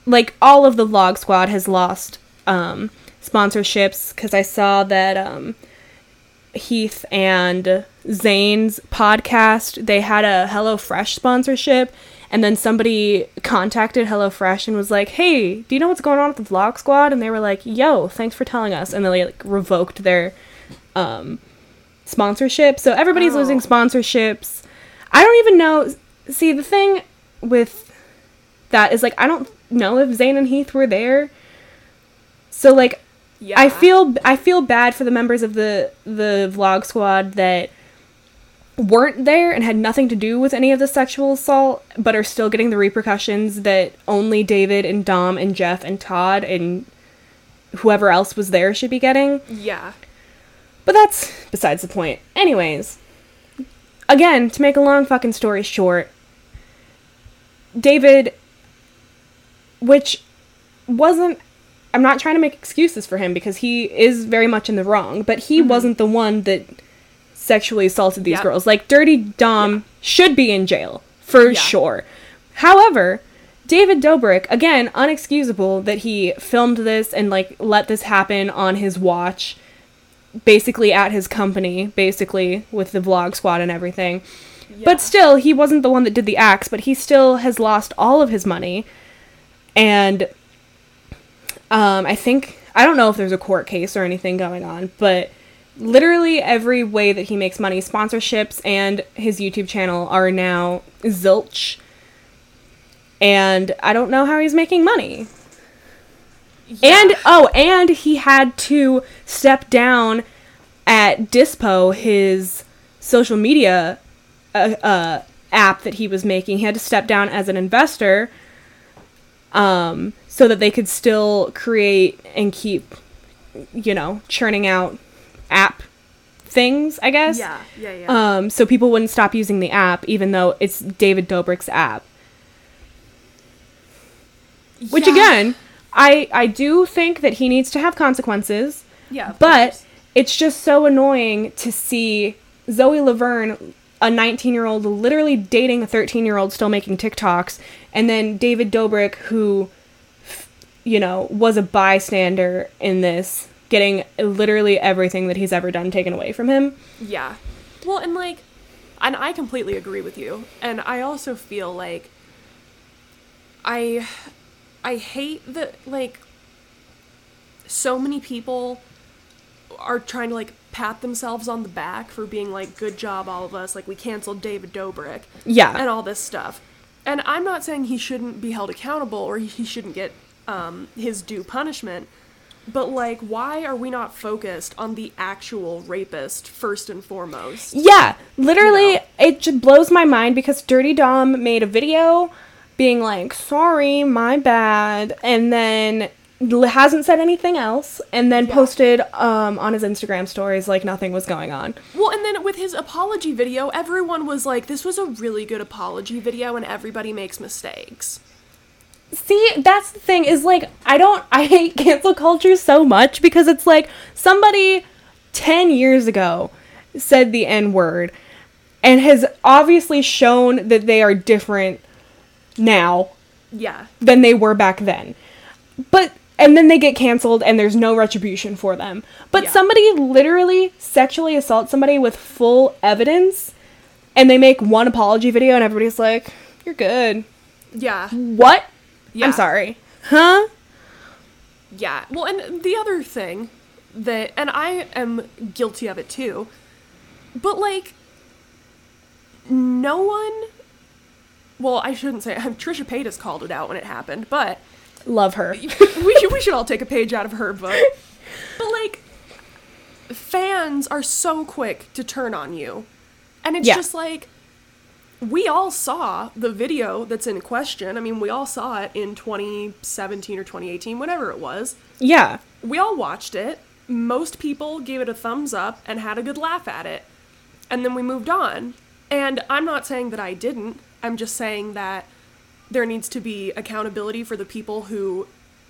like all of the vlog squad has lost um, sponsorships because I saw that um, Heath and Zane's podcast they had a HelloFresh sponsorship, and then somebody contacted HelloFresh and was like, "Hey, do you know what's going on with the vlog squad?" And they were like, "Yo, thanks for telling us," and they like revoked their um, sponsorship. So everybody's Oh. losing sponsorships. I don't even know. See, the thing with that is like I don't know if Zane and Heath were there. So like yeah. I feel I feel bad for the members of the the vlog squad that weren't there and had nothing to do with any of the sexual assault but are still getting the repercussions that only David and Dom and Jeff and Todd and whoever else was there should be getting. Yeah. But that's besides the point. Anyways, again, to make a long fucking story short, David, which wasn't, I'm not trying to make excuses for him because he is very much in the wrong, but he mm-hmm. wasn't the one that sexually assaulted these Yep. girls. Like, Dirty Dom should be in jail, for Yeah. sure. However, David Dobrik, again, unexcusable that he filmed this and like let this happen on his watch basically at his company, basically with the vlog squad and everything. Yeah. But still, he wasn't the one that did the acts, but he still has lost all of his money. And um, I think, I don't know if there's a court case or anything going on, but literally every way that he makes money, sponsorships and his YouTube channel are now zilch. And I don't know how he's making money. And oh, and he had to step down at Dispo, his social media uh, uh, app that he was making. He had to step down as an investor, um, so that they could still create and keep, you know, churning out app things. I guess. yeah, yeah, yeah. Um, so people wouldn't stop using the app, even though it's David Dobrik's app. Which again, I I do think that he needs to have consequences, yeah, but course. it's just so annoying to see Zoe Laverne, a 19 year old, literally dating a 13 year old, still making TikToks, and then David Dobrik, who, you know, was a bystander in this, getting literally everything that he's ever done taken away from him. Yeah. Well, and like, and I completely agree with you. And I also feel like I I hate that like so many people are trying to like pat themselves on the back for being like good job all of us like we canceled David Dobrik Yeah. and all this stuff. And I'm not saying he shouldn't be held accountable or he shouldn't get um, his due punishment, but like, why are we not focused on the actual rapist first and foremost? Yeah, literally, You know? it just blows my mind because Dirty Dom made a video being like, sorry, my bad, and then hasn't said anything else, and then Yeah. posted um, on his Instagram stories like nothing was going on. Well, and then with his apology video, everyone was like, this was a really good apology video, and everybody makes mistakes. See, that's the thing is like, I don't, I hate cancel culture so much because it's like somebody 10 years ago said the N word. and has obviously shown that they are different now Yeah. than they were back then. But and then they get canceled and there's no retribution for them. But Yeah. somebody literally sexually assaults somebody with full evidence and they make one apology video and everybody's like, "You're good." Yeah. What? Yeah. I'm sorry. Huh? Yeah. Well, and the other thing that, and I am guilty of it too, but like, no one. Well, I shouldn't say. Trisha Paytas called it out when it happened, but Love her. we should, we should all take a page out of her book. But like, fans are so quick to turn on you, and it's Yeah. just like we all saw the video that's in question. I mean, we all saw it in 2017 or 2018, whatever it was. Yeah. We all watched it. Most people gave it a thumbs up and had a good laugh at it. And then we moved on. And I'm not saying that I didn't. I'm just saying that there needs to be accountability for the people who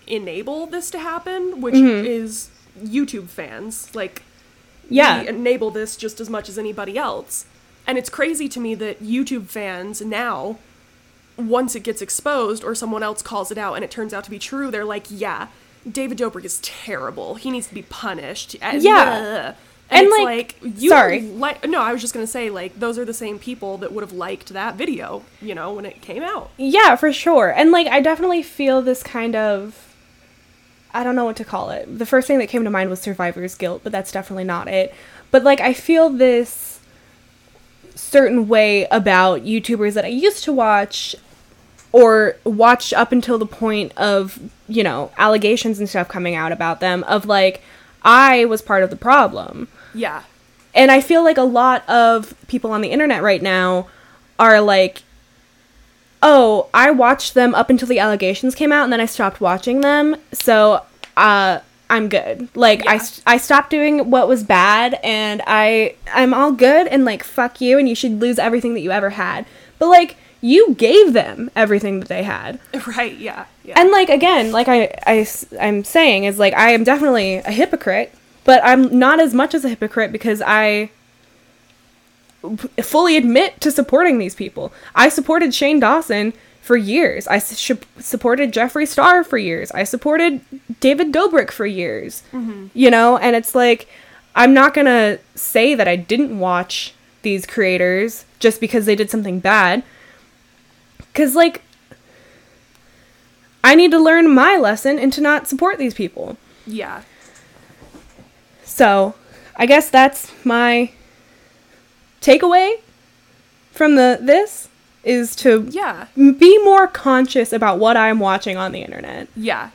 enable this to happen, which mm-hmm. is YouTube fans. Like, Yeah. we enable this just as much as anybody else. And it's crazy to me that YouTube fans now, once it gets exposed or someone else calls it out and it turns out to be true, they're like, yeah, David Dobrik is terrible. He needs to be punished. Uh, Yeah. ugh." And, And, it's like- like, you sorry. Like, no, I was just gonna say like those are the same people that would have liked that video, you know, when it came out. Yeah, for sure. And like I definitely feel this kind of I don't know what to call it. The first thing that came to mind was survivor's guilt, but that's definitely not it. But like I feel this certain way about YouTubers that I used to watch or watch up until the point of, you know, allegations and stuff coming out about them of like I was part of the problem. Yeah. And I feel like a lot of people on the internet right now are like, oh, I watched them up until the allegations came out and then I stopped watching them. So, uh, I'm good. Like I, Yeah. st- I stopped doing what was bad and I I'm all good and like fuck you and you should lose everything that you ever had. But like you gave them everything that they had. Right, yeah. Yeah. And like again, like I I, I am saying is like I am definitely a hypocrite, but I'm not as much as a hypocrite because I fully admit to supporting these people. I supported Shane Dawson for years. I sh- supported Jeffree Star for years. I supported David Dobrik for years. Mm-hmm. You know, and it's like I'm not going to say that I didn't watch these creators just because they did something bad. Cuz like I need to learn my lesson and to not support these people. yeah. So, I guess that's my takeaway from the this is to Yeah. be more conscious about what I'm watching on the internet. Yeah.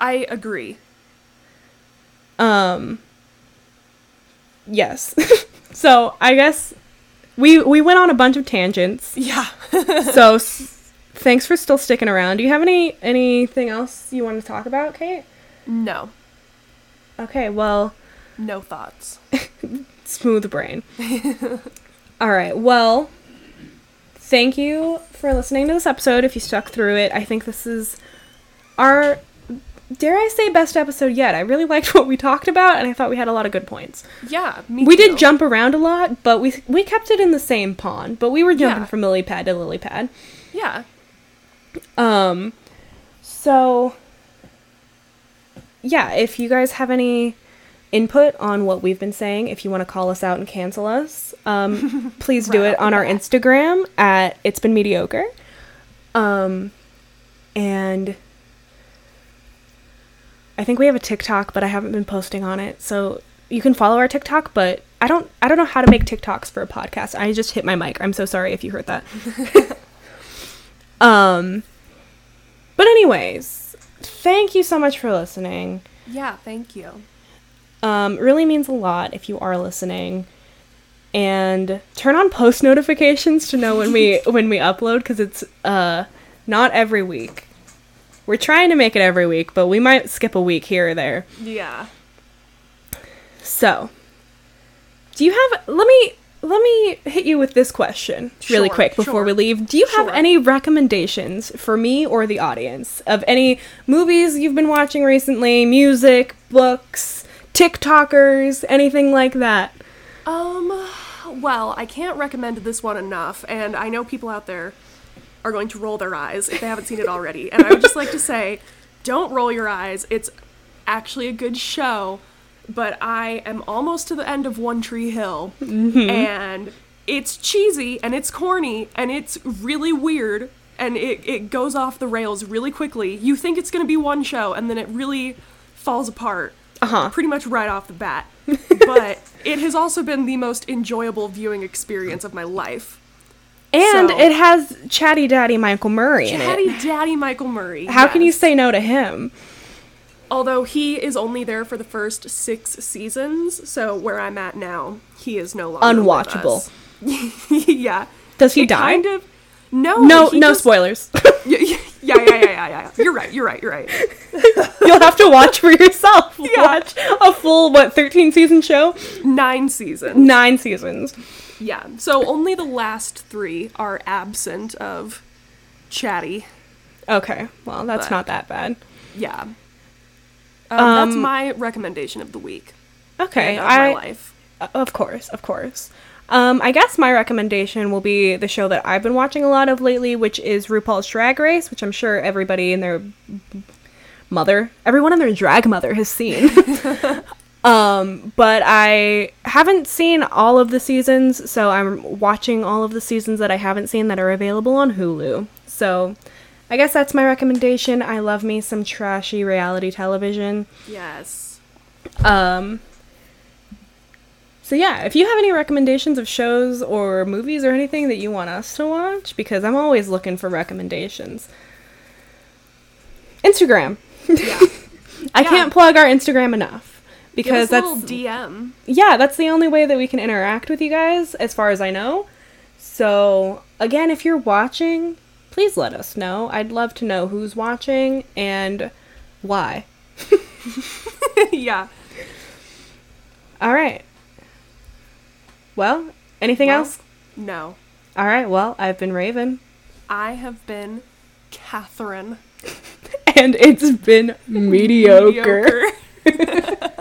I agree. Um yes. so, I guess we we went on a bunch of tangents. Yeah. so, s- thanks for still sticking around. Do you have any anything else you want to talk about, Kate? no. Okay, well, No thoughts. smooth brain. All right. Well, thank you for listening to this episode. If you stuck through it, I think this is our dare I say best episode yet. I really liked what we talked about and I thought we had a lot of good points. Yeah, me we too. did jump around a lot, but we we kept it in the same pond, but we were jumping Yeah. from lily pad to lily pad. Yeah. Um so yeah, if you guys have any input on what we've been saying, if you want to call us out and cancel us, um, please do it on our bat. Instagram at it's been mediocre. Um and I think we have a TikTok, but I haven't been posting on it. So you can follow our TikTok, but I don't I don't know how to make TikToks for a podcast. I just hit my mic. I'm so sorry if you heard that. um but anyways, thank you so much for listening. Yeah, thank you. Um, really means a lot if you are listening. And turn on post notifications to know when we when we upload because it's uh not every week. We're trying to make it every week, but we might skip a week here or there. Yeah. So, do you have let me let me hit you with this question really Sure, quick before we leave. Do you have Sure. any recommendations for me or the audience of any movies you've been watching recently, music, books, TikTokers, anything like that? Um, well, I can't recommend this one enough, and I know people out there are going to roll their eyes if they haven't seen it already. And I would just like to say, don't roll your eyes. It's actually a good show, but I am almost to the end of One Tree Hill, and it's cheesy and it's corny and it's really weird and it, it goes off the rails really quickly. You think it's going to be one show, and then it really falls apart Uh huh. pretty much right off the bat. but it has also been the most enjoyable viewing experience of my life. And So- it has Chatty Daddy Michael Murray in Daddy Michael Murray. How can you say no to him? Although he is only there for the first six seasons, so where I'm at now, he is no longer Unwatchable. yeah. Does he It die? Kind of. No. no, no just- spoilers. Yeah, yeah, yeah, yeah, yeah. You're right. You're right. You're right. You'll have to watch for yourself. Yeah. Watch a full what 13 season show? Nine seasons. 9 seasons. Yeah. So only the last three are absent of Chatty. Okay. Well, that's But- not that bad. Yeah. Um, that's Um, my recommendation of the week. Okay. of I my life. Uh, Of course, of course. Um, I guess my recommendation will be the show that I've been watching a lot of lately, which is RuPaul's Drag Race, which I'm sure everybody and their mother, everyone and their drag mother has seen. um, but I haven't seen all of the seasons, so I'm watching all of the seasons that I haven't seen that are available on Hulu. So I guess that's my recommendation. I love me some trashy reality television. Yes. Um, so yeah, if you have any recommendations of shows or movies or anything that you want us to watch, because I'm always looking for recommendations. Instagram. Yeah. I Yeah. can't plug our Instagram enough because that's DM. yeah, that's the only way that we can interact with you guys, as far as I know. So again, if you're watching, please let us know. I'd love to know who's watching and why. yeah. All right. Well, anything Well, else? No. All right. Well, I've been Raven, I have been Catherine. and it's been mediocre. Mediocre.